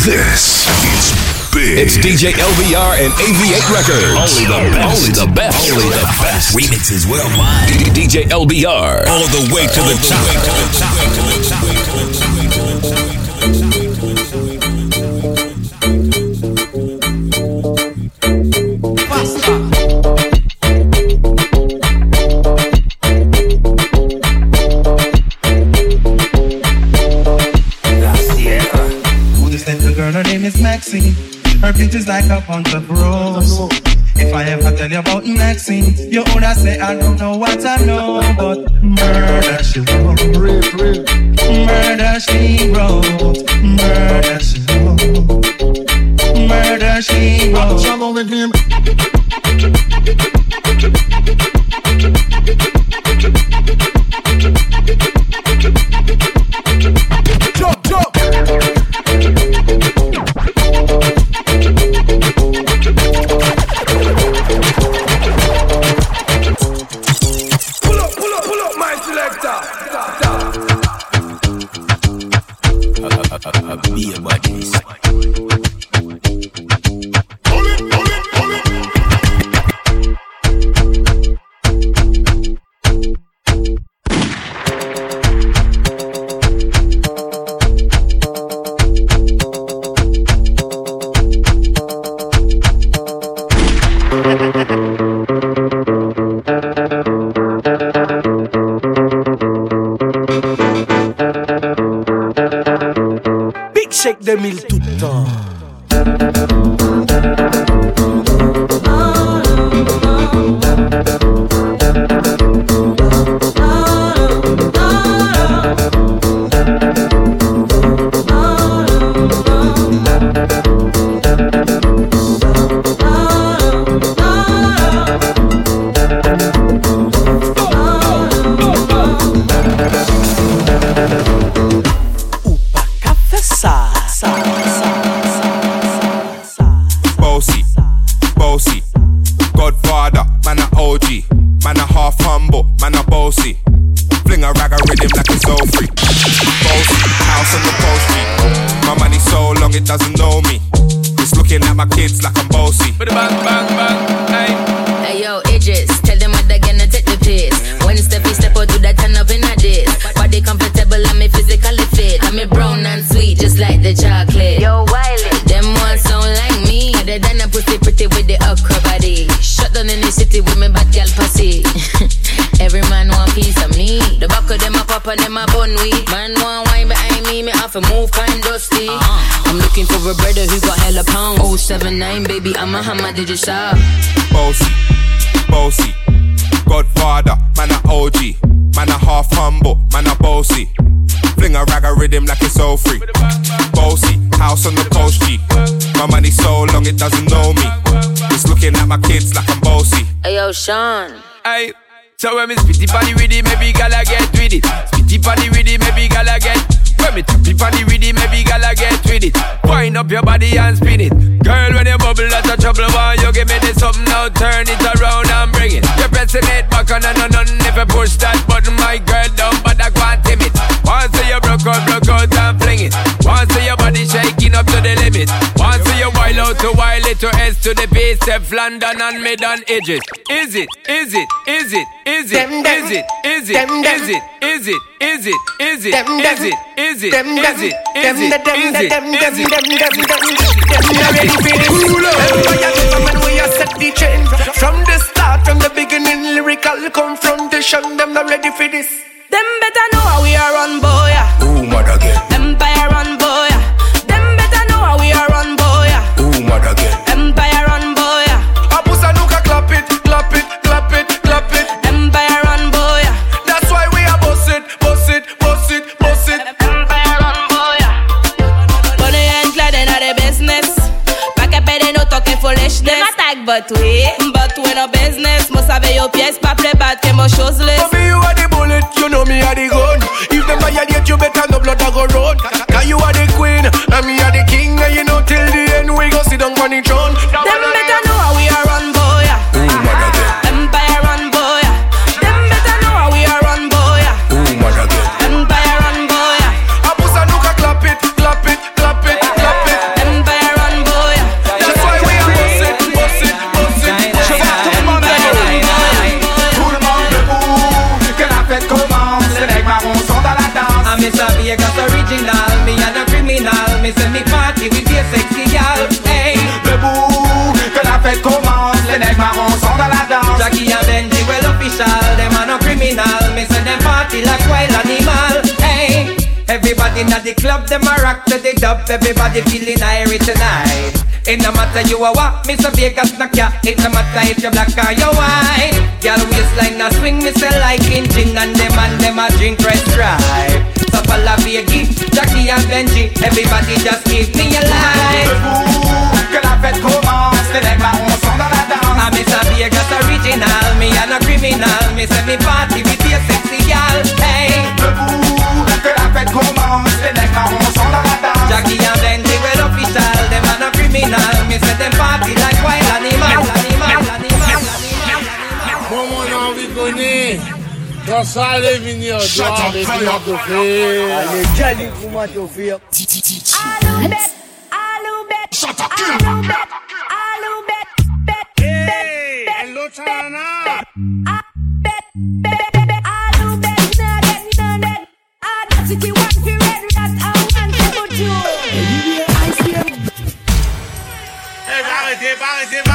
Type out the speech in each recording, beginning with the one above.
This is big. It's DJ LBR and AV8 Records. Only the best. Only the best. Only the best. Remixes worldwide. DJ LBR. All the way to the This a bunch of rose. If I ever tell you about Maxine, you would say I don't know what I know, but murder she wrote. Murder she wrote. Did you shop? Bossy, bossy, Godfather, man a OG, man a half humble, man a bossy. Fling a rag a rhythm like it's all free. Bossy, house on the post G. My money so long it doesn't know me. It's looking at my kids like I'm bossy. Hey yo, Sean. Aye. So when me spitty body with it, maybe gala get with it. Spitty body with it, maybe gala get. When me tappy body with it, maybe gala get with it. Wind up your body and spin it. Trouble. Why you give me this something now? Turn it around and bring it. You're pressing it back on and on and If you push that button, my girl, down, but I can't tame it. Once you broke out, broke out and fling it. Once your body shaking up to the limit. Once you wild out to wild it to S to the base, Step London and mid on edges. Is it? Is it? Is it? Is it? Them, them. Is it? Is it? Them, them. Is it? Is it? Is it? Is it? Is it? Is it? Is it? Is it? Is it? them, Is them, it? them, them, them. Them, them ready for this. Empire government, we a set the chain. From the start, from the beginning, lyrical confrontation. Them not ready for this. Everybody feeling irie tonight. It no matter you are what, Mr. Vegas knock ya. It no matter if you're black or you white. Girl waistline a swing, me say like engine, and them and them a drink red connais ça, les venir droit, les venir d'offrir. Allez, j'allais pour moi. Titi, titi. Allô, bête, allô, bête. Shut up, allô, bête, allô, bête, bête, bête, bête. Hello, Chana. Bête, bête, bête, allô, bête, nugget, nugget. One for red rat, I want to put you. Eh,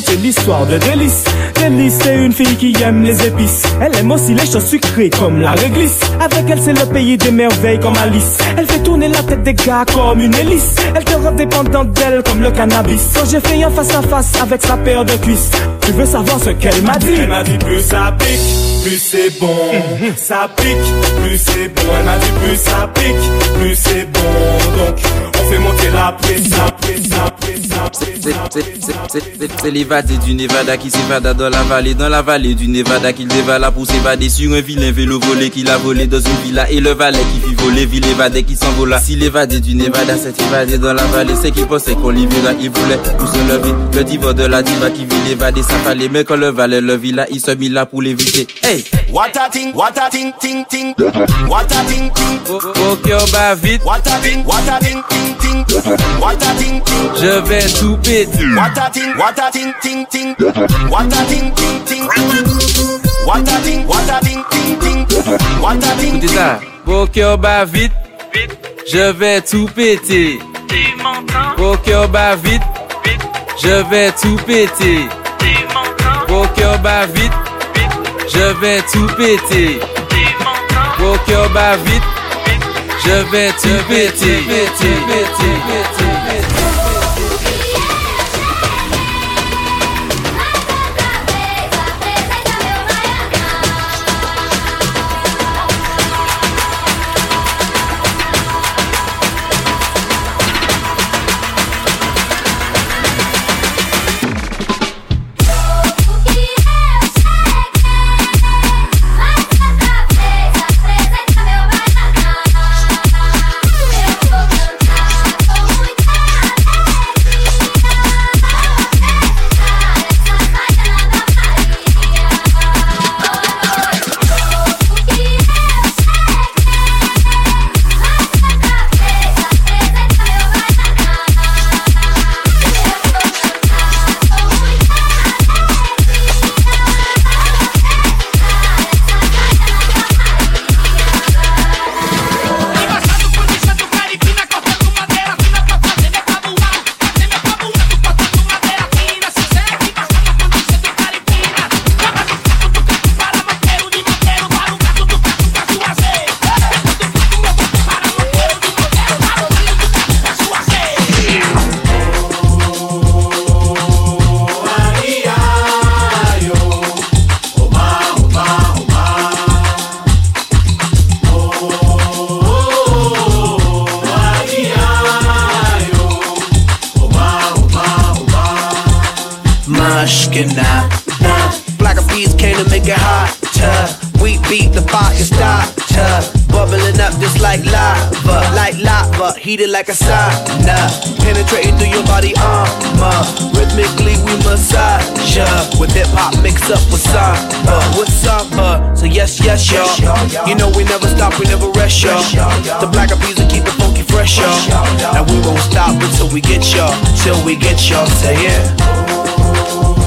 raconter l'histoire de Délice. Délice, c'est une fille qui aime les épices. Elle aime aussi les choses sucrées comme la réglisse. Avec elle, c'est le pays des merveilles comme Alice. Elle fait tourner la tête des gars comme une hélice. Elle te rend dépendante d'elle comme le cannabis. Quand j'ai fait un face à face avec sa paire de cuisses, tu veux savoir ce qu'elle m'a dit? Elle m'a dit plus ça pique, plus c'est bon. Ça pique, plus c'est bon. Elle m'a dit plus ça pique, plus c'est bon. Donc, on fait monter la. C'est- l'évadé du Nevada qui s'évada dans la vallée, dans la vallée du Nevada qu'il dévala pour s'évader sur un vilain vélo volé qu'il a volé dans une villa et le valet qui fit voler, ville évadé qui s'envola. Si l'évadé du Nevada s'est évadé dans la vallée, c'est qu'il pensait qu'on l'y verra, il voulait tout se lever. Le diva de la diva qui vit l'évadé, ça fallait, mais quand le valet le vit là, il se mit là pour l'éviter. Hey! What a thing, what a thing, ting, ting. What a thing, ting. Au cœur bat vite, What a thing, what a thing, ting, ting. What a thing, ting. je vais tout péter. What a thing, what a thing, ting, ting. What a thing, ting, ting. What a thing, what a thing, ting, ting. What a thing, Écoutez ça. Au cœur bat vite, je vais tout péter. Cœur bat vite, je vais tout péter. Cœur bat vite, je vais tout péter. Cœur bat vite, je vais tout péter. Mushkin Hop mixed up with samba. Uh, with samba. Uh, so yes, yes, y'all. You know we never stop, we never rest, y'all. The black peas will keep it funky fresh, y'all. Now we won't stop until we get y'all. Till we get y'all. Say yeah.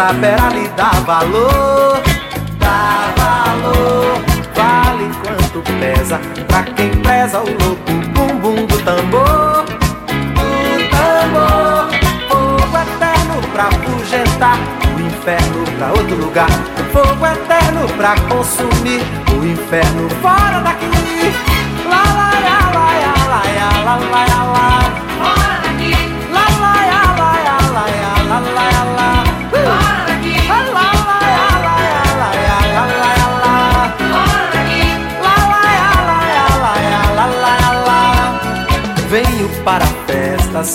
sapere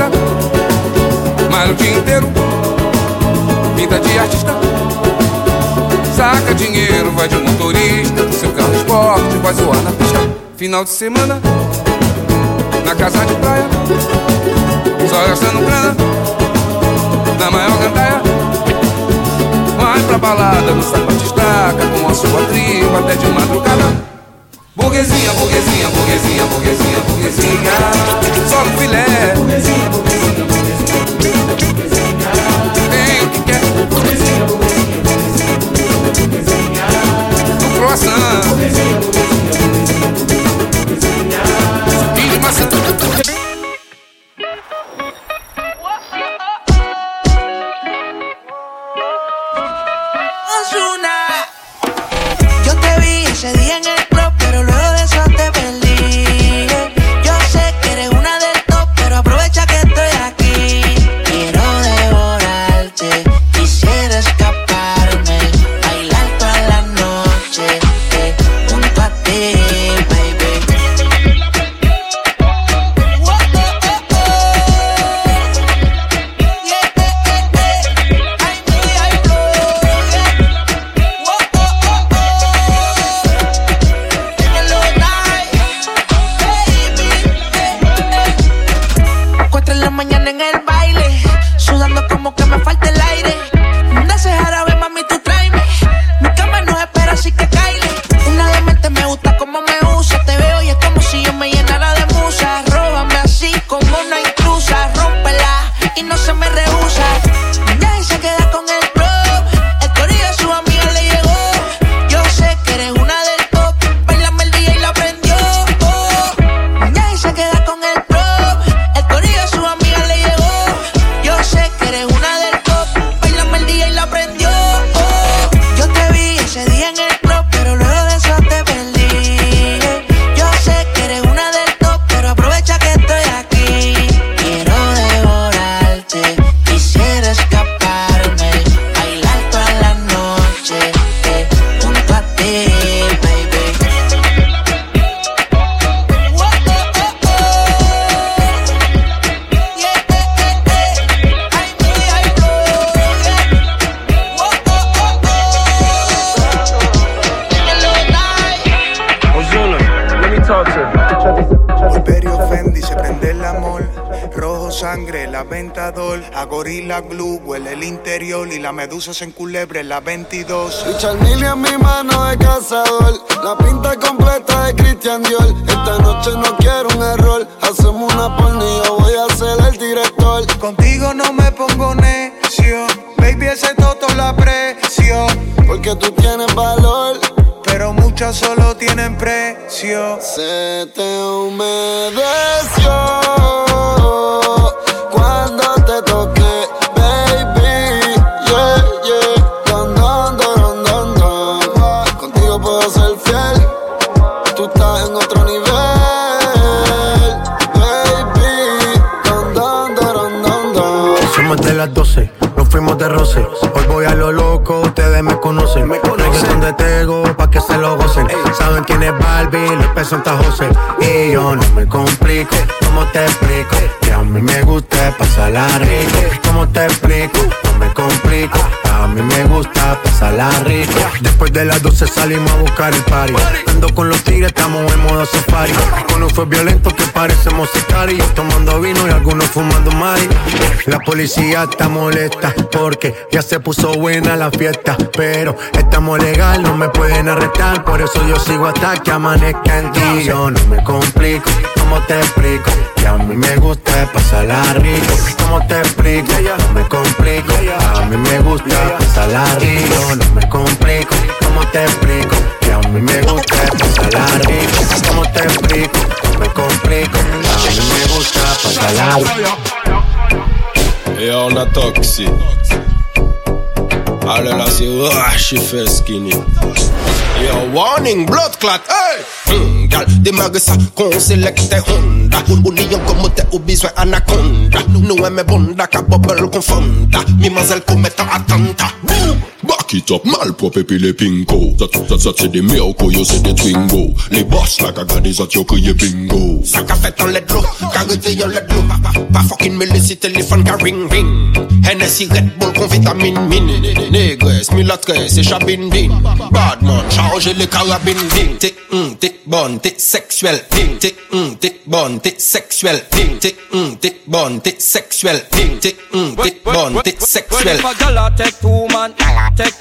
artista, malha o dia inteiro, Pinta de artista. Saca dinheiro, vai de motorista, do seu carro esporte, vai zoar na pista. Final de semana, na casa de praia, só gastando grana, na maior gandaia. Vai pra balada, no sapato estaca, com a sua tribo até de madrugada. Burguesinha, burguesinha, burguesinha, burguesinha, burguesinha. Só no filé. Burguesinha, burguesinha, burguesinha, burguesinha. Tem o que quer. Burguesinha, burguesinha, burguesinha, burguesinha. No croissant. Burguesinha, burguesinha, burguesinha. luces en Culebre, la 22. Richard Mille en mi mano de cazador. Saben quién es Barbie, los pesos José. Y yo no me complico, ¿cómo te explico? Que a mí me gusta pasarla rico. ¿Cómo te explico? Me complico. A mí me gusta pasarla rico. Después de las 12 salimos a buscar el party. Ando con los tigres, estamos en modo safari. Con un fue violento que parecemos sicarios. Tomando vino y algunos fumando mari. La policía está molesta porque ya se puso buena la fiesta. Pero estamos legal, no me pueden arrestar. Por eso yo sigo hasta que amanezca en ti. Yo no me complico, ¿cómo te explico? Que a mí me gusta pasarla rico. ¿Cómo te explico? No me complico. A mí me gusta pasarla rico. No me complico. ¿Cómo te explico? Que a mí me gusta pasarla rico. ¿Cómo te explico? Me complico. A mí me gusta pasarla rico. Et on a toxi. Allez là, c'est il fait skinny. Yo, warning, blood clot, hey! Hmm, gal, demage sa kon selekte honda. Ou ni yon komote ou bizwen anakonda Nou e me bonda ka bobel kon fonda Mi mazel kon meta atanta. Boom! Back it up, malprop epi le pinko. Zat, zat, zat se de mewko, yo se de twingo. Le boss la ka gade zat yo kriye bingo. Sa ka fet an ledlo, ka rete yon ledlo Pa, pa, pa fokin me lesi telefon ka ring ring. Hennessy Red Bull kon vitamin min. Negres, milatres, e chabin din Badman, chargez les carabines din. Mm, t'es, hum, t'es bonne, t'es sexuelle. Ding, t'es, hum, mm, t'es bonne, t'es sexuelle. Ding, t'es, hum, mm, t'es bonne, t'es sexuelle. Ding, t'es, hum, t'es bonne, t'es sexuelle. Well, if a gyal a take two man, take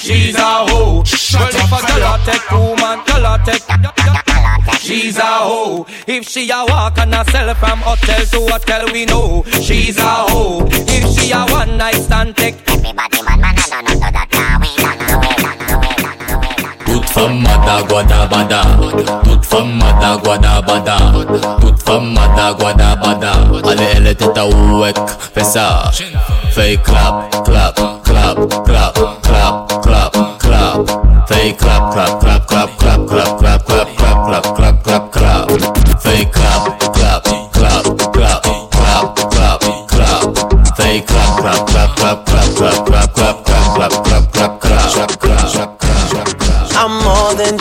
she's a hoe. Well, if a gyal a take two man, gyal a take she's a hoe. If she a walk and a sell from hotel to hotel, we know she's a hoe. If she a one night stand, take everybody man man I don't know that fama da guadabada, toute fama da guadabada, toute fama da guadabada. Alle elle teta uek, fais ça. Fake clap, clap, clap, clap, clap, clap, clap. Fake clap, clap, clap, clap, clap, clap, clap.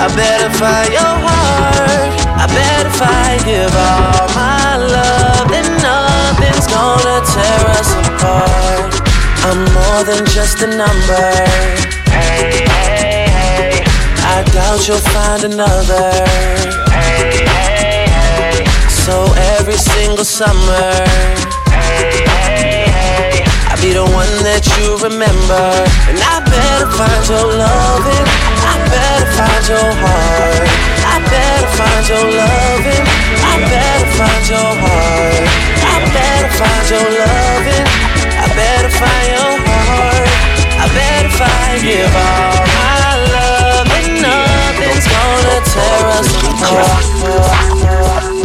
I bet if I your heart, I bet if I give all my love, then nothing's gonna tear us apart. I'm more than just a number. Hey, hey, hey. I doubt you'll find another. Hey, hey, hey. So every single summer, hey, hey, be the one that you remember. And I better find your loving. I better find your heart. I better find your loving. I better find your heart. I better find your loving. I better find your heart. I better find give all my love and nothing's gonna tear us apart.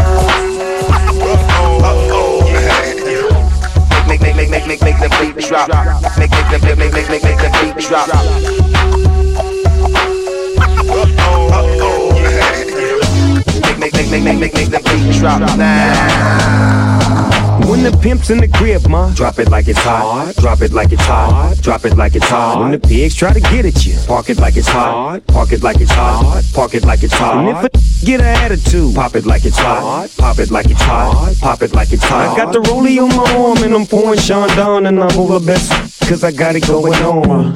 Make, make, make, make, make, make the beat drop. Make, make, make, make, make, make, make the beat drop. Make, make, make, make, make, make the beat drop now. When the pimp's in the crib, ma, drop it like it's hot. Drop it like it's hot. Drop it like it's hot. When the pigs try to get at you, park it like it's hot. Park it like it's hot. Park it like it's hot. And if a get an attitude, pop it like it's hot. Pop it like it's hot. Pop it like it's hot. I got the rollie on my arm and I'm pouring Chandon and I'm over best. Cause I got it going on.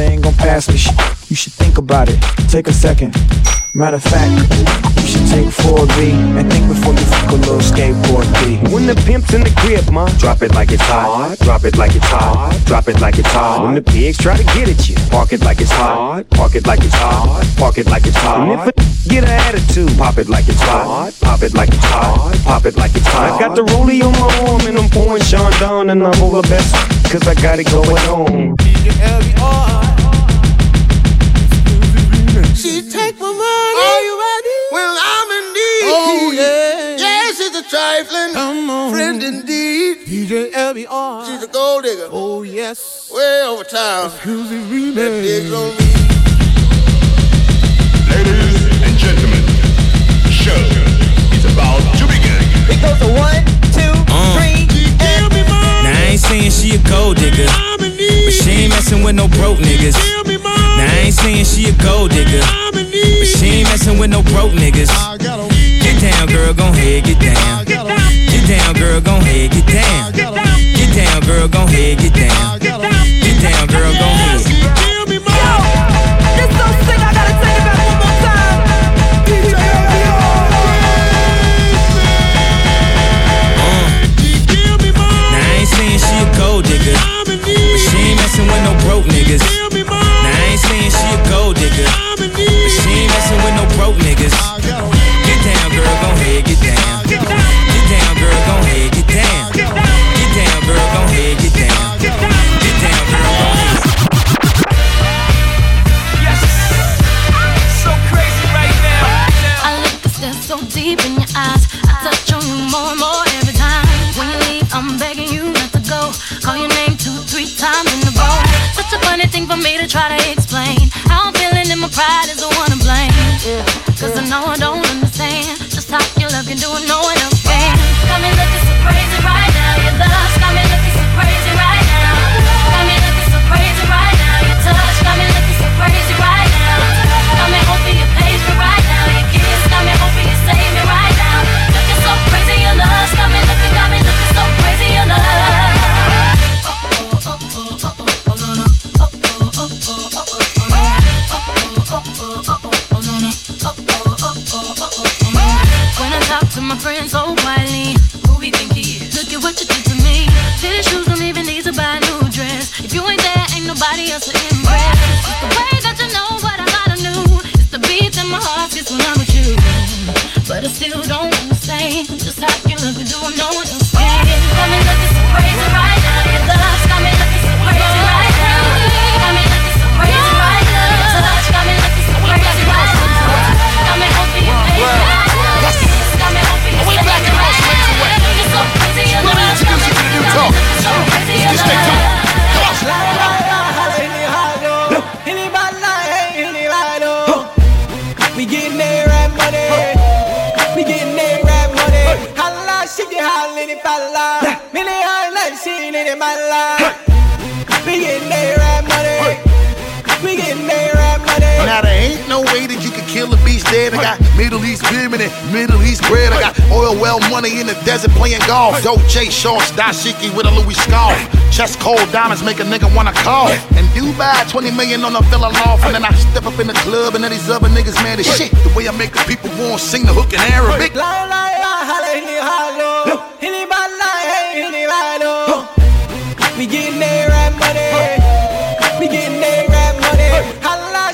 they ain't gon' pass me. You should think about it. Take a second. Matter of fact, you should take 4B and think before you fuck a little skateboard B. When the pimp's in the crib, ma, drop it like it's hot. Drop it like it's hot. Drop it like it's hot. When the pigs try to get at you, park it like it's hot. Park it like it's hot. Park it like it's hot. And if a get an attitude, pop it like it's hot. Pop it like it's hot. Pop it like it's hot. I got the rollie on my arm and I'm pouring Chandon and I'm over best cause I got it going on. She take my money. Are you ready? Well, I'm in need. Oh, yeah. Yes, it's a trifling Come on. friend indeed. DJ LBR. She's a gold digger. Oh, yes. Way over town. Music That digs remix. on me. Ladies and gentlemen, the show is about to begin. It goes a one, two, Uh. three, and Now I ain't saying she a gold digger, but she ain't messing with no broke niggas. Now I ain't saying she a gold digger, but she ain't messing with no broke niggas. Get down, girl, gon' head, get down. Get down, girl, gon' head, get down. Get down, girl, gon' head, get down. Now there ain't no way that you can kill a beast dead. I got Middle East pyramid and Middle East bread. I got oil well money in the desert playing golf. Dolce shorts, dashiki with a Louis scarf. Chest cold diamonds make a nigga wanna cough. And Dubai, 20 million on a villa loft. And then I step up in the club and then these other niggas mad as shit. The way I make the people want to sing the hook in Arabic. We getting that rap money. We getting that rap money.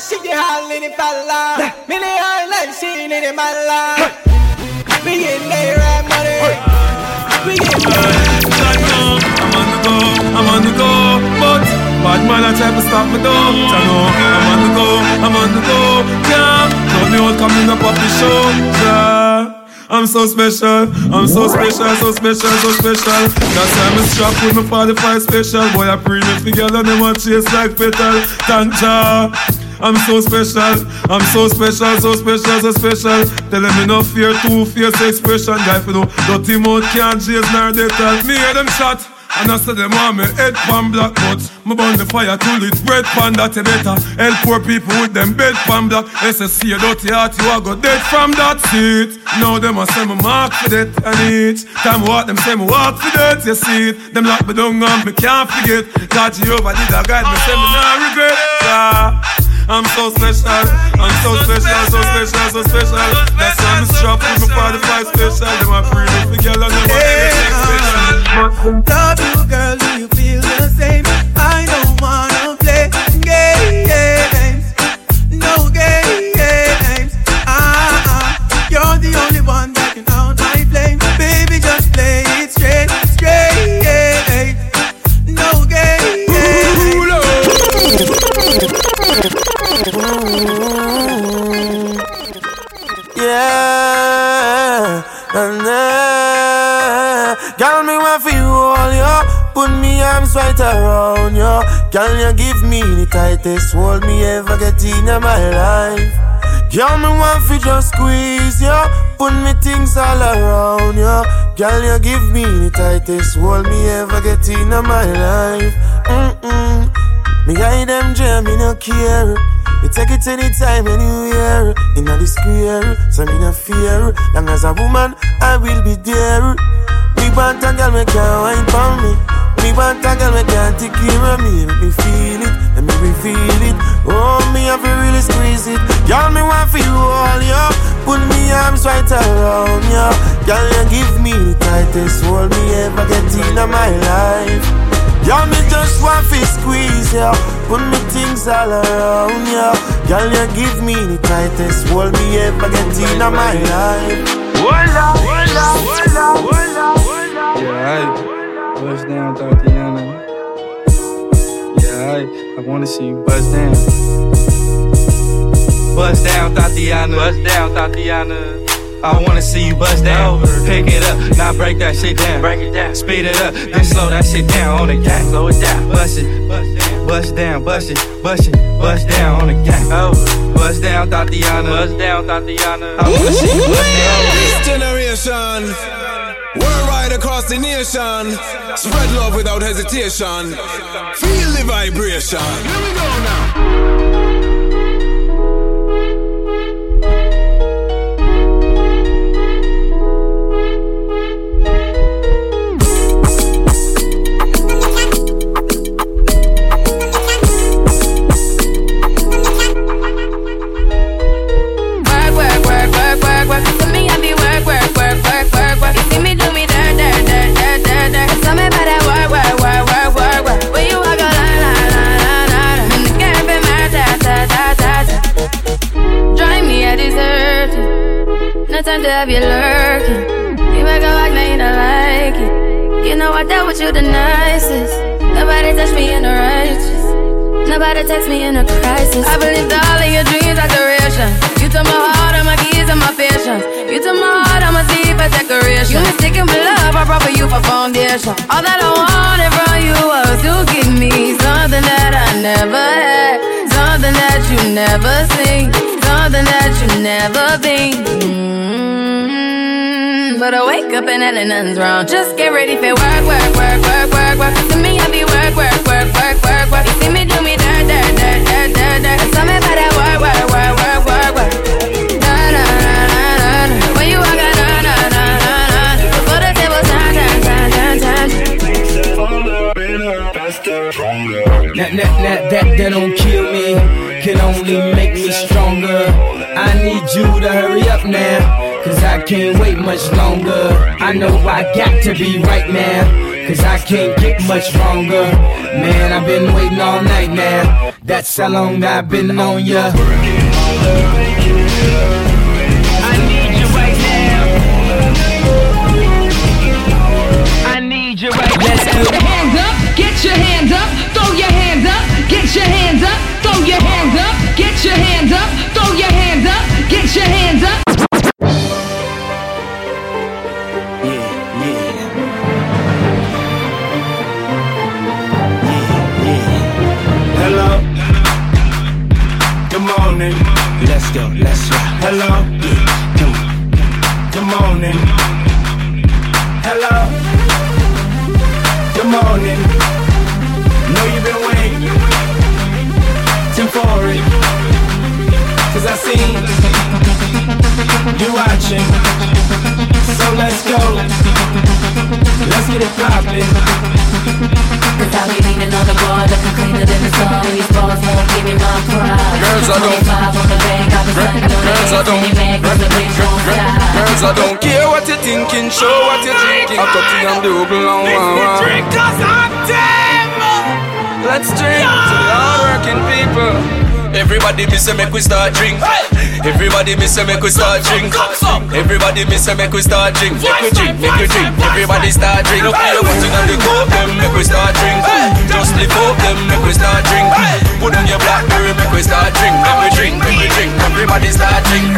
Holla, shake it, holla, it, falla. Many holla, seen it in my life. We getting that rap money. We getting that I'm on the go, I'm on the go, but bad man I try to stop me though. I know I'm on the go, I'm on the go, yeah. Love me all coming up off the show, yeah. I'm so special, I'm so special, so special, so special. That's why I'm strapped with my 45 special. Boy, I pre me together, them want chase like petal. Thank ya. I'm so special, I'm so special, so special, so special. Tell them me no fear, two fierce expression. Guy, for no dirty mouth can't chase nor they tell me hear them shot. And I said them want me head pan black but Me burn the fire till it red pan that you better Help poor people with them bed pan black SSC a dirty heart you a go dead from that seat Now them a say me mark for that and each Time what them say me walk for that you see it Them lock me down and me can't forget God Jehovah did a guide me say me not regret yeah. I'm so special, I'm so special, so special, so special. That's why I'm strapped with my 45 special. Them a free me for girl and them a special. Love you, girl. Do you feel the same? Girl, you give me the tightest hold me ever get in my life. Girl, me want for just squeeze you. Put me things all around you. Girl, you give me the tightest hold me ever get in my life. Mm-mm. Me guide them jam, me no care. Me take it anytime, anywhere. Inna the square, so me no fear. Long as a woman, I will be there. Want a girl, me can wine for me. Me want a girl, me can take care of me. Let me feel it, let me reveal it. Oh, me have to really squeeze it. Girl, me want for you all, yo. Put me arms right around you. Girl, you give me the tightest hold me ever get in my life. Y'all me just want to squeeze ya Put me things all around ya Girl, you give me the tightest hold me ever get in my life Voila, voila, voila, voila, voila Yeah, I buzz down, Tatiana. Yeah, I, I wanna see you buzz down. Buzz down, Tatiana. Buzz down, Tatiana. I wanna see you buzz down. Pick it up, now break that shit down. Break it down. Speed it up, then slow that shit down on the gang. Slow it down. Bust it, bust down, bust it, bust it, bust down on the gang. Oh, bust down, Tatiana. Buzz down, Tatiana. I wanna see you buzz down. This generation, worldwide across the nation, spread love without hesitation. Feel the vibration. Here we go now. And nothing's wrong. Just get ready for work, work, work, work, work, work. To me, I be work, work, work, work, work, work. You see me do me dirt, dirt, dirt, dirt, dirt, dirt. Tell me about that work, work, work, work, work, work. Na na na na na. When you walk out, na na na na na. Before the table turn, turn, turn, turn, turn. That, that, that, that, that don't kill me, can only make me stronger. I need you to hurry up now, can't wait much longer. I know I got to be right now, cause I can't get much stronger. Man, I've been waiting all night now, that's how long I've been on ya. I need you right Let's get hands up, get your hands up, throw your hands up, get your hands up, throw your hands up, get your hands up, throw your hands up, get your hands up. Everybody me say make we start drink. Everybody me say make we start drink. Everybody me say make we start drink. Make we drink, make we drink. Everybody start drink. Look at your to know the coke them? Make we start drink. Just the Coke, them. Make we start drink. Put on your blackberry. Make we start drink. Make we drink, make we drink. Everybody start drink.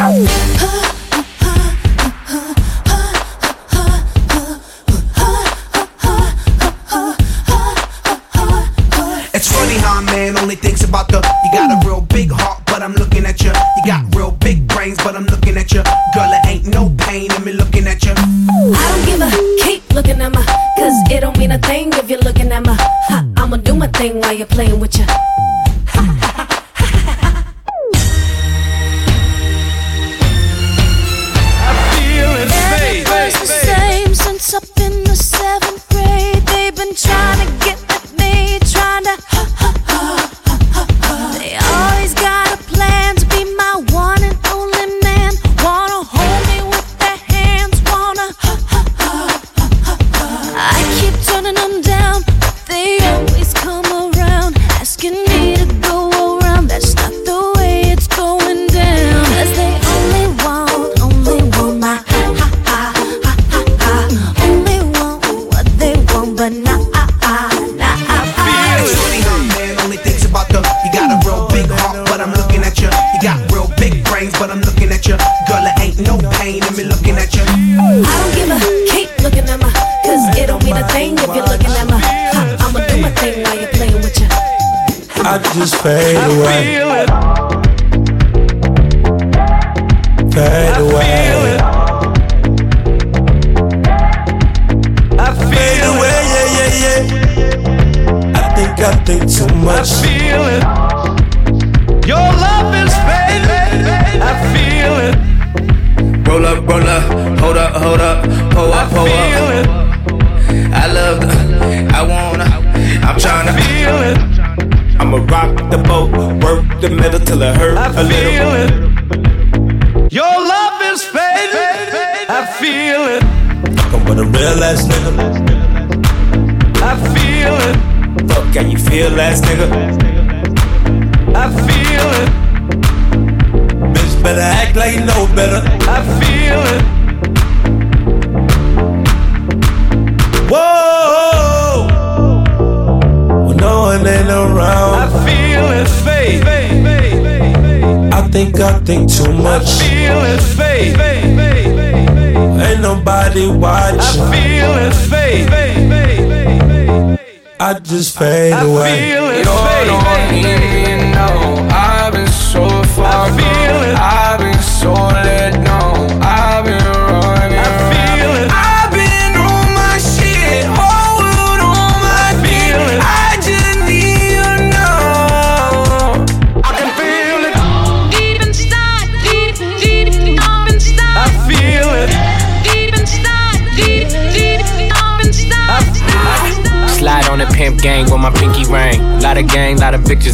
It's funny how a man only thinks about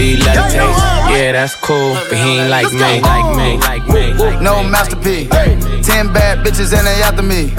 Uh, yeah, that's cool, but he ain't like me, like me, like me. No masterpiece. Ten bad bitches and they after me.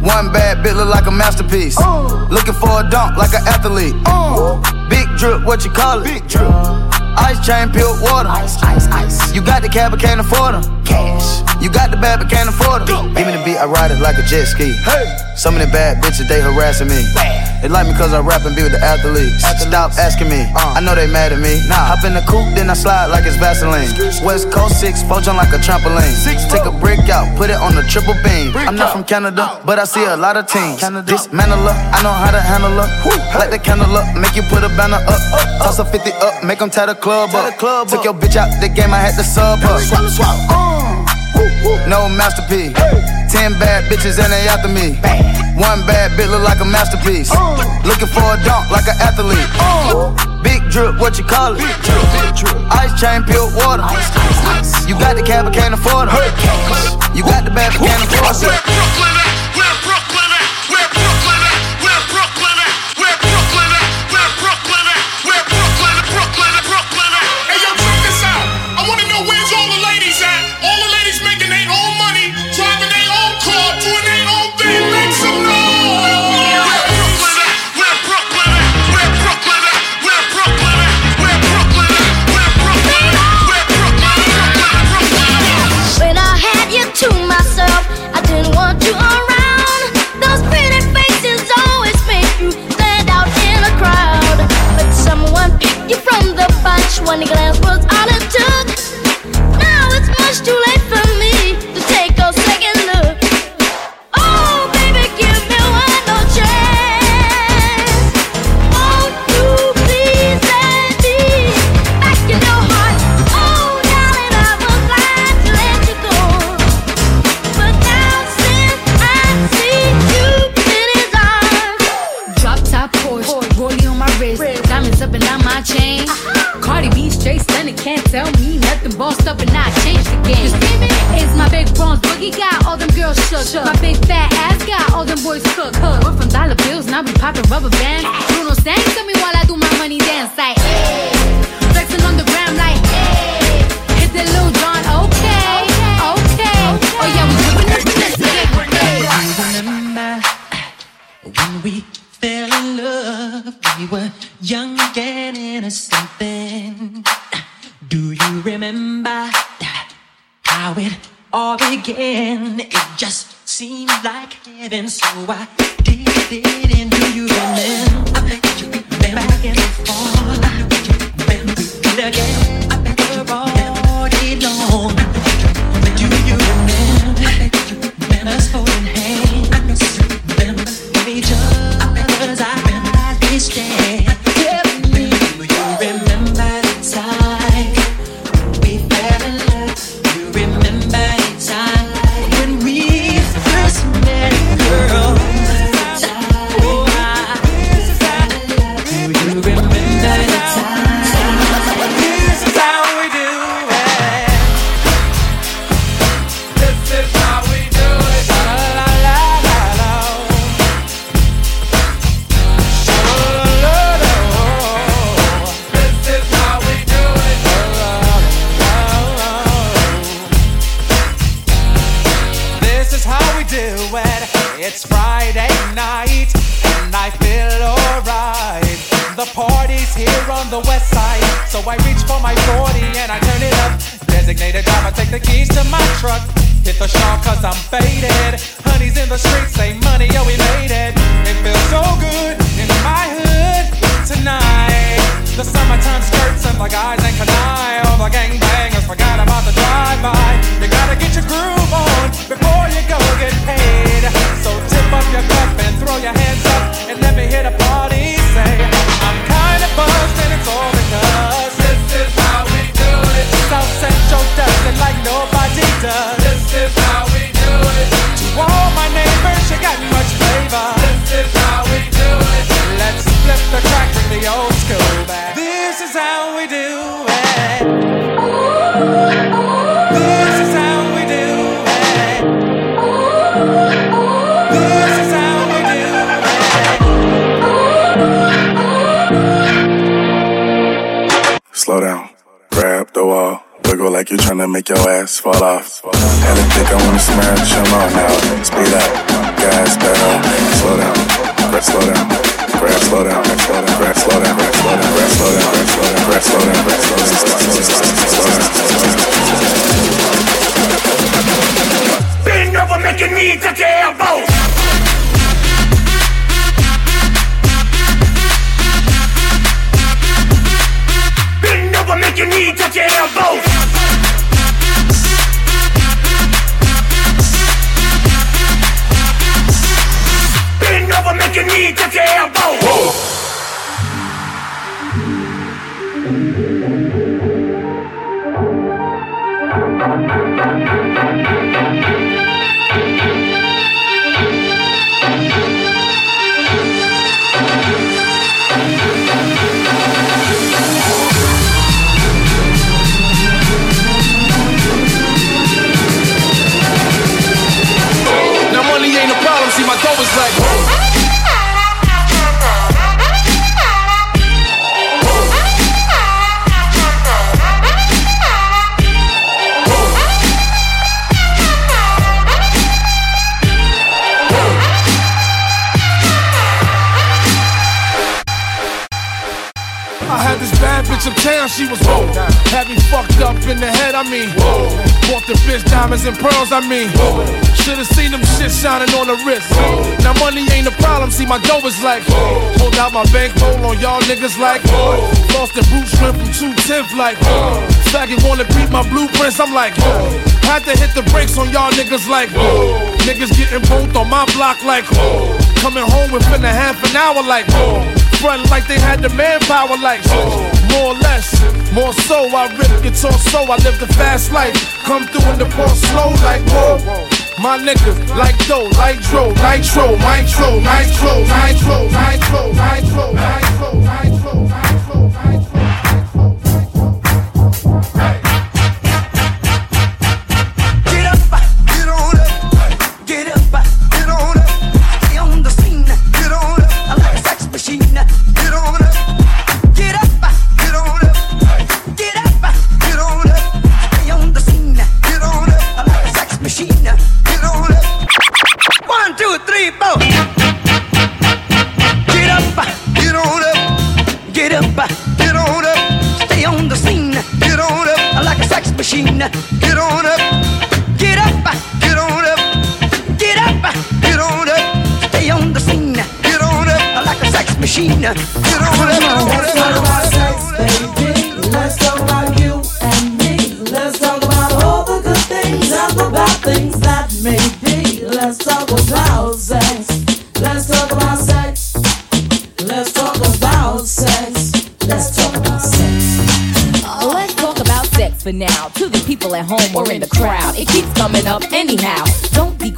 One bad bitch look like a masterpiece. Uh. Looking for a dunk like an athlete. Uh. Big drip, what you call it? Big drip. Ice chain, pure water. Ice, ice, ice. You got the cab, but can't afford them. Cash. You got the bad, but can't afford them. Give me the beat, I ride it like a jet ski. Hey. Some of the bad bitches, they harassing me. Bad. They like me cause I rap and be with the athletes. athletes. Stop asking me, Uh. I know they mad at me. Nah. Hop in the coupe, then I slide like it's Vaseline. West Coast 6, four jump like a trampoline. Six, Take a brick out, put it on the triple beam. I'm not from Canada, but I see a lot of teams. Canada. Dismantle her, I know how to handle her. Light the candle up, make you put a banner up. Toss a 50 up, make them tie the club up. Took your bitch out the game, I had to sub her. Uh. No masterpiece. Ten bad bitches and they after me. One bad bitch look like a masterpiece. Uh. Looking for a dunk like an athlete. Uh. Big drip, what you call it? Big drip, big drip. Ice chain, pure water. You got the cab, but can't afford it. You got the bad, but can't afford it. Heaven, so I did it. And do you remember? I bet you remember again before. When we did again, I bet we're all day long. Do you remember? finna make your ass fall off. Had to think I wanna smash your mouth now. Speed up, gas pedal, slow down, grab, slow down. Grab, slow down, grab, slow down, grab, slow down, grab, slow down, grab, slow down, grab, slow down, grab, slow down, grab, slow down. Bend over, making me touch your elbows. make your knees touch your elbows. Make your knee touch your elbow. Now she was whoa. Had me fucked up in the head, I mean. Whoa. Bought the bitch diamonds and pearls, I mean. Whoa. Should've seen them shit shining on the wrist. Now money ain't a problem, see my dough is like. Hold out my bankroll on y'all niggas like. Lost the boot shrimp from 210th like. Faggot wanna beat my blueprints, I'm like. Had to hit the brakes on y'all niggas like. Niggas getting both on my block like. Coming home within a half an hour like. Front like they had the manpower like. More or less, more so. I rip guitar so I live the fast life. Come through in the ball slow like whoa. My niggas like dough, like dro, nitro, nitro, nitro, nitro, nitro, nitro, nitro, nitro, sex machine, get on up. Let's talk about sex, baby. Let's talk about you and me. Let's talk about all the good things and the bad things that may be. Let's talk about sex. Let's talk about sex. Let's talk about sex. Let's talk about sex. Let's talk about sex for now. To the people at home or in the crowd, it keeps coming up anyhow.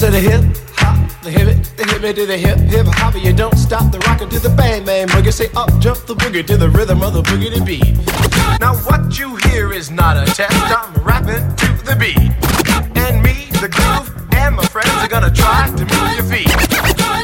Said a hip hop, the hip it, the hip it to the hip hip hop. You don't stop the rocker to the bang bang boogie. Say up jump the boogie to the rhythm of the boogie to beat. Now what you hear is not a test. I'm rapping to the beat, and me, the groove, and my friends are gonna try to move your feet.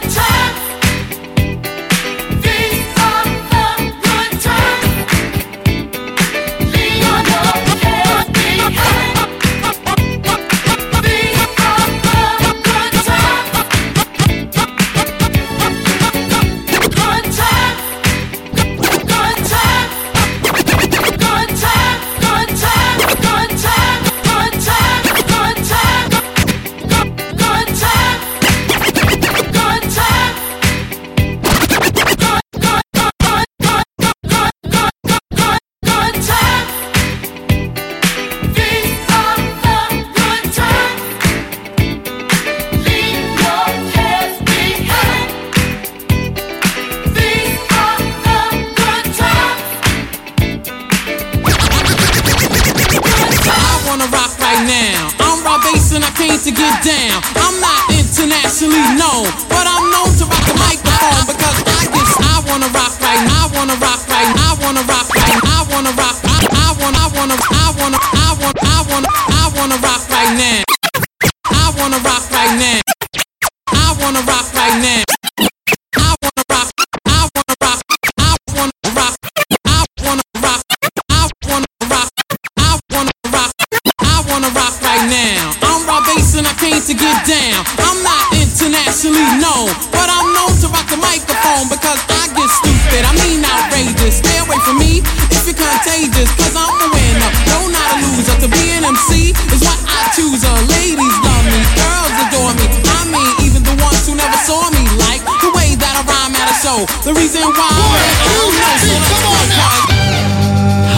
Rhyme show. The reason why man, I don't know. So come on now.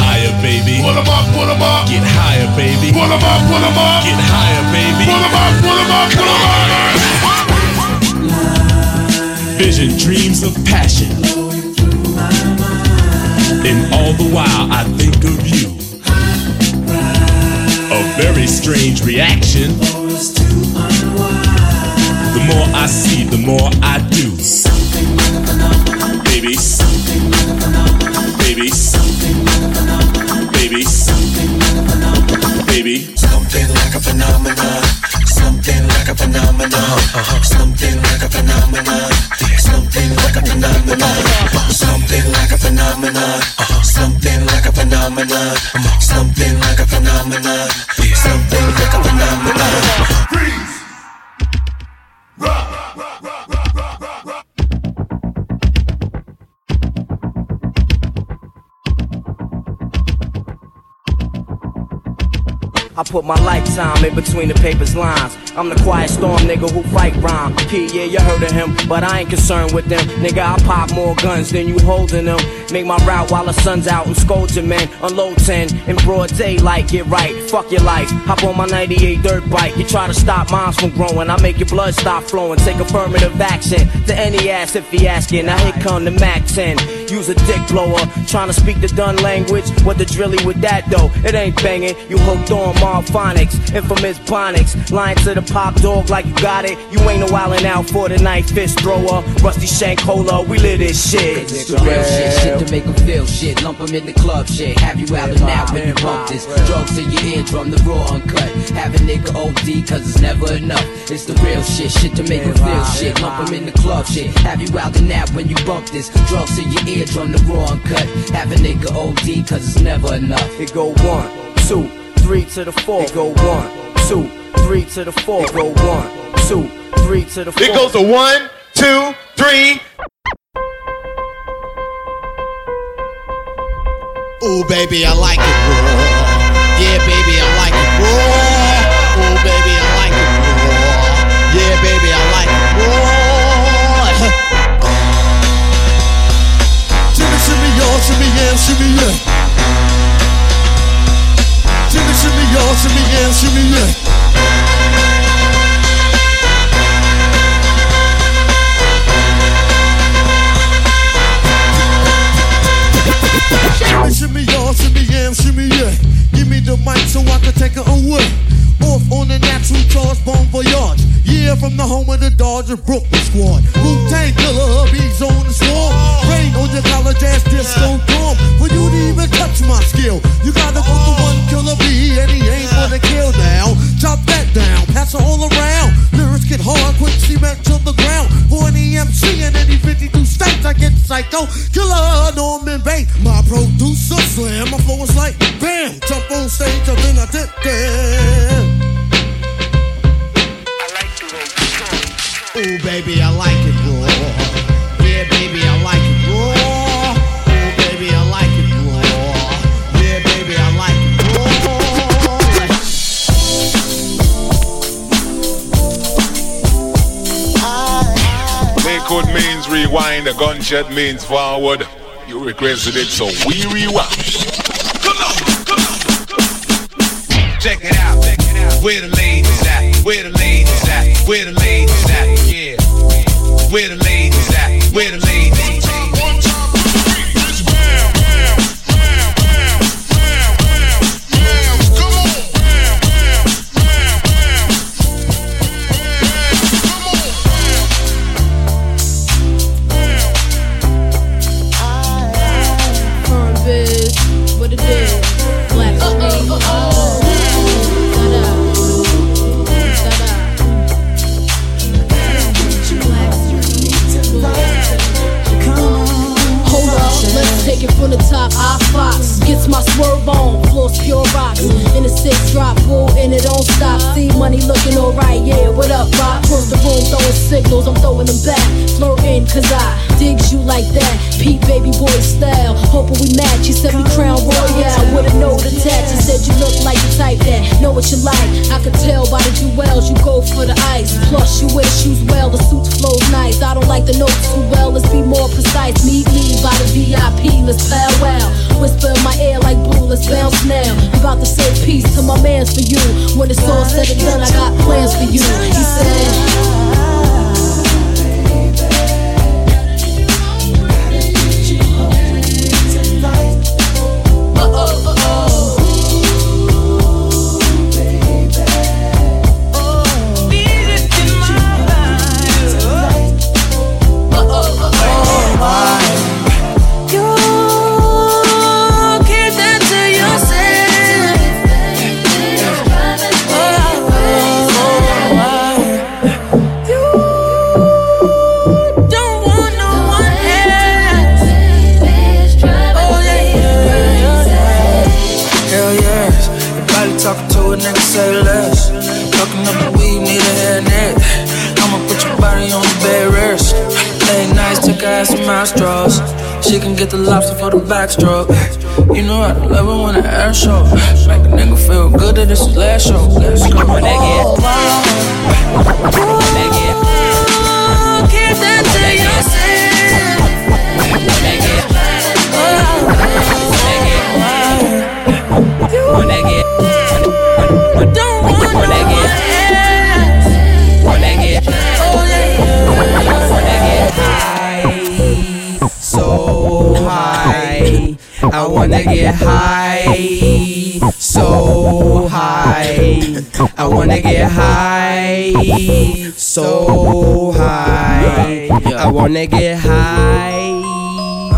Higher, baby. Pull 'em up, pull 'em up. Get higher, baby. Pull 'em up, pull 'em up. Get higher, baby. Pull 'em up, pull 'em up, pull 'em up. Vision, dreams of passion. And all the while I think of you. A very strange reaction. The more I see, the more I do. Baby, baby, baby, baby. Something like a phenomenon. Something like a phenomenon. Something like a phenomenon. Something like a phenomenon. Something like a phenomenon. Something like a phenomenon. Something like a phenomenon. Something like a phenomenon. Put my lifetime in between the paper's lines. I'm the quiet storm nigga who fight rhyme. P, yeah, you heard of him, but I ain't concerned with them. Nigga, I pop more guns than you holding them. Make my route while the sun's out and scold your men. Unload 10 in broad daylight, get right. Fuck your life. Hop on my 98 dirt bike. You try to stop moms from growing. I make your blood stop flowing. Take affirmative action to any ass if he asking. Now here come the Mac 10. Use a dick blower. Trying to speak the Dunn language. What the drilly with that though? It ain't banging. You hooked on Mobb phonics. Infamous phonics. Lying to the pop dog like you got it. You ain't no wildin' out for the night fist thrower. Rusty shank cola. We live this shit. It's the real shit, shit to make them feel shit. Lump 'em in the club shit. Have you out and out when you bump this. Drugs in your eardrum, the raw uncut. Have a nigga OD cause it's never enough. It's the real shit, shit to make them feel shit. Lump 'em in the club shit. Have you out and out when you bump this. Drugs in your eardrum, the raw uncut. Have a nigga OD cause it's never enough. It go one, two, three to the four. It go one, two, three to the four. It go one, two, three to the four. It goes to one, two, three. Ooh, baby, I like it raw. Yeah, baby, I like it raw. Ooh, baby, I like it raw. Yeah, baby, I like it raw. Shimmy, shimmy, y'all, shimmy, yeah, shimmy, yeah. Y'all, shimmy, yeah, shimmy, yeah. Shimmy, shimmy, y'all, shimmy, yeah, shimmy, yeah. Give me the mic so I can take it away. Off on the natural charge, bon voyage. Yeah, from the home of the Dodger Brooklyn squad. Wu Tang killer, bees on the swarm. Rain on your college ass disco dorm. For you to even touch my skill, you gotta go to one killer bee, and he ain't gonna kill now. Chop that down, pass it all around. Lyrics get hard, quick cement to the ground. For an EMC in any 52 states, I get psycho. Killer Norman Bates, my producer slam. My flow is like bam, jump on stage, and then I dip there. Ooh, baby, I like it raw. Yeah, baby, I like it raw. Ooh, baby, I like it raw. Yeah, baby, I like it raw. Lakewood means rewind, a gunshot means forward. You requested it, so we rewind. Come on, come on, come on. Check it out, check it out. Where the ladies at? Where the ladies at? Where the ladies at? Where the ladies at? Where the get the lobster for the backstroke. You know I love it when the air show. Make a nigga feel good that this is last show. Let's go. Oh, Keep that to so wanna get high, so high. I wanna get high, so high. I wanna get high,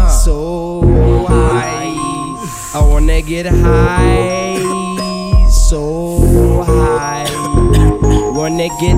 so high. I wanna get high, so high. I Wanna get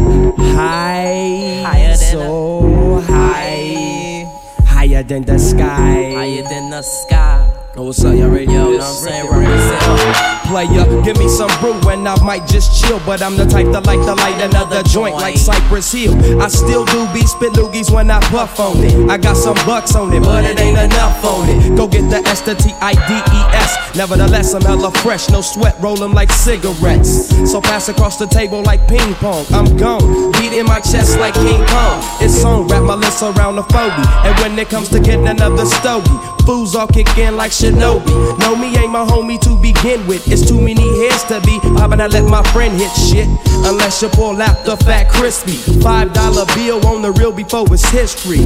high, so high. Higher than the sky. Higher than the sky. Oh, what's up, y'all ready? Yo, know what I'm saying? Represent. Player, give me some brew and I might just chill. But I'm the type that like to light another joint like Cypress Hill. I still do be spit loogies when I puff on it. I got some bucks on it, but it ain't enough on it. Go get the S to T I D E S. Nevertheless, I'm hella fresh, no sweat, roll 'em like cigarettes. So pass across the table like ping pong. I'm gone, beat in my chest like King Kong. It's on, wrap my lips around the phobie. And when it comes to getting another stogie, fools all kick in like Shinobi. No, me ain't my homie to begin with. It's too many heads to be. About I let my friend hit shit? Unless you pull out the fat crispy. Five dollar bill on the real before it's history.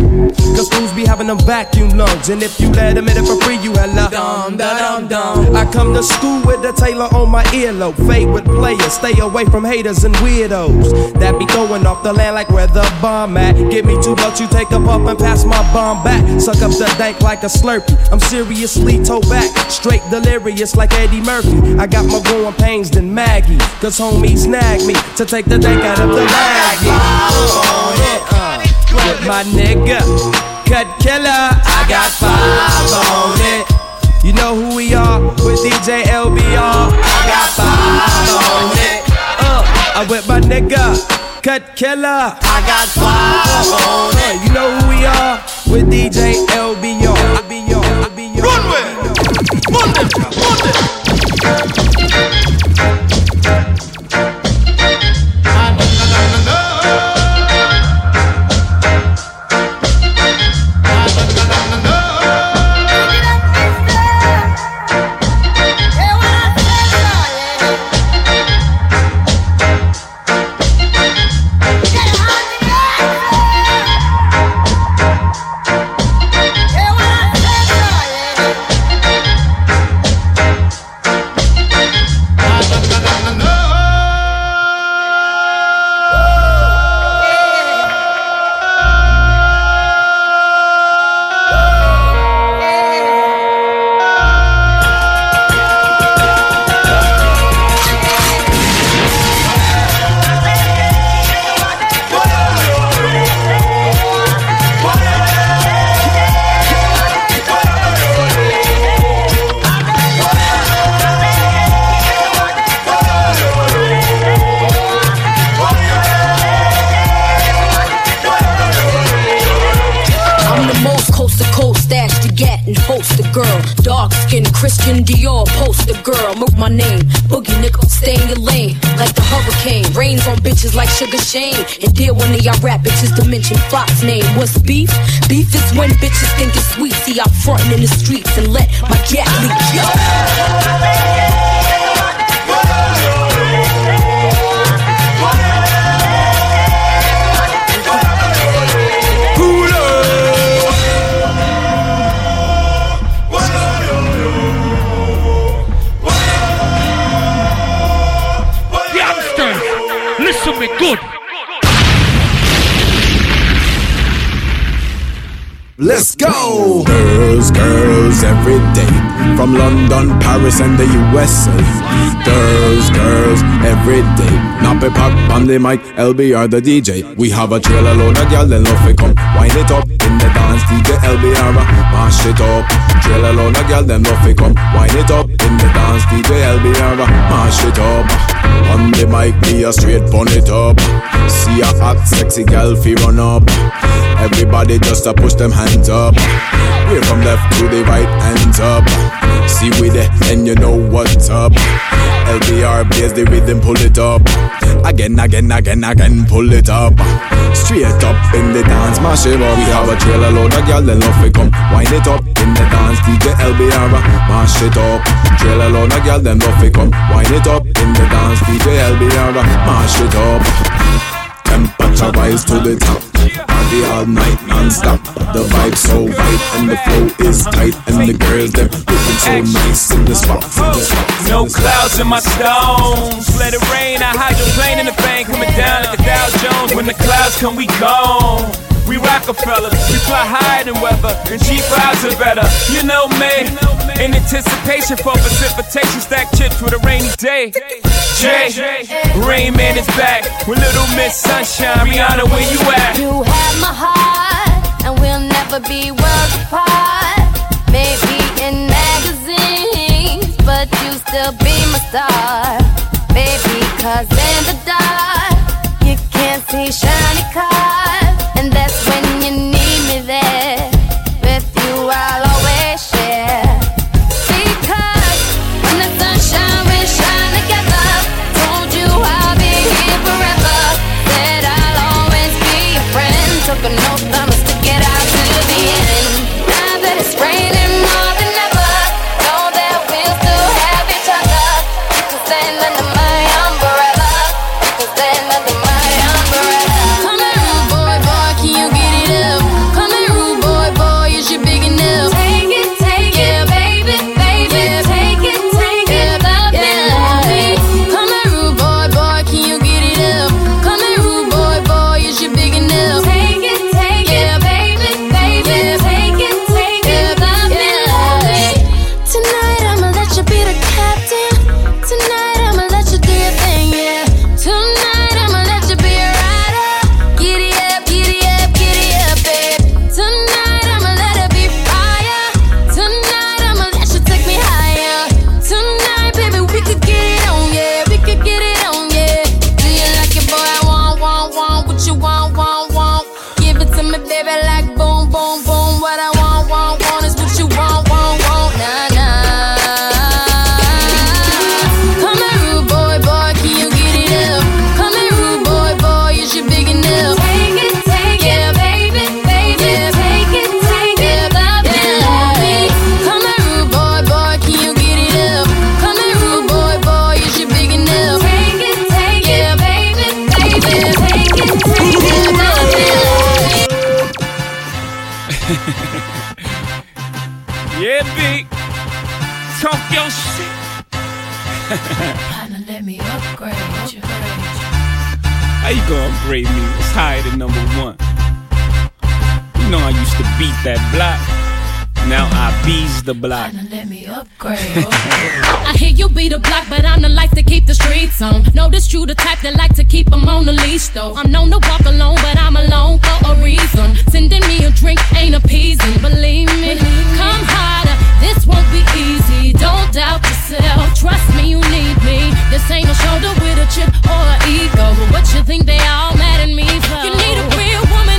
Cause fools be having them vacuum lungs. And if you let them in it for free, you hella dum dum dum. I come to school with the Taylor on my earlobe. Favorite player, stay away from haters and weirdos. That be throwing off the land like where the bomb at. Give me two bucks, you take a puff and pass my bomb back. Suck up the dank like a slurpee. I'm seriously toe back, straight delirious like Eddie Murphy. I got more growing pains than Maggie. Cause homies snag me to take the dank out of the baggie. Uh, with my nigga, Cut Killer, I got five on it. You know who we are with DJ LBR. I got five on it. Uh, I'm with my nigga, Cut Killer. I got five on it. You know who we are with DJ LBR. Runway, Yeah. Christian Dior poster girl. Move my name, boogie nigga, stay in your lane like the hurricane. Rains on bitches like Sugar Shane. And dear one of y'all rap bitches to mention Fox name. What's beef? Beef is when bitches think it's sweet. See, I'm frontin' in the streets and let my gas leak. Yo. From London, Paris, and the USA. Girls, girls, every day. Nappy pop on the mic, LBR the DJ. We have a trailer load of then love it come. Wind it up in the dance, DJ LBR, mash it up. Trailer load of then love it come. Wind it up in the dance, DJ LBR, mash it up. On the mic, me a straight pon it up. See a hot, sexy gal, fi run up. Everybody just a push them hands up. We're from left to the right, hands up. See we there, and you know what's up. LBR plays the rhythm, pull it up. Again, again, again, again, pull it up. Straight up in the dance, mash it up. We have a trailer load of gyal, then love it come. Wind it up in the dance, DJ LBR, mash it up. Trailer load of gyal, then love it come. Wind it up in the dance, DJ LBR, mash it up. Temperature rise to the top. Party all night non-stop. The vibe so right and the flow is tight and the girls them looking so nice in the spot. In the spot. No clouds in my stones. Let it rain. I hydroplane in the bank coming down like a Dow Jones. When the clouds come, we gone. We Rockefellers, we fly higher than weather, and cheap vibes are better. You know me, in anticipation for precipitation, stack chips with a rainy day. Jay, Rain Man is back with Little Miss Sunshine. Rihanna, where you at? You have my heart, and we'll never be worlds apart. Maybe in magazines, but you still be my star. How you gonna upgrade me? It's higher than number one. You know I used to beat that block. Now I bees the block. Let me upgrade. I hear you be the block, but I'm the life to keep the streets on. Know this you the type that like to keep 'em on the leash, though. I'm known to walk alone, but I'm alone for a reason. Sending me a drink ain't appeasing. Believe this won't be easy, don't doubt yourself. Trust me, you need me. This ain't no shoulder with a chip or an ego. But what you think they all mad at me for? You need a real woman.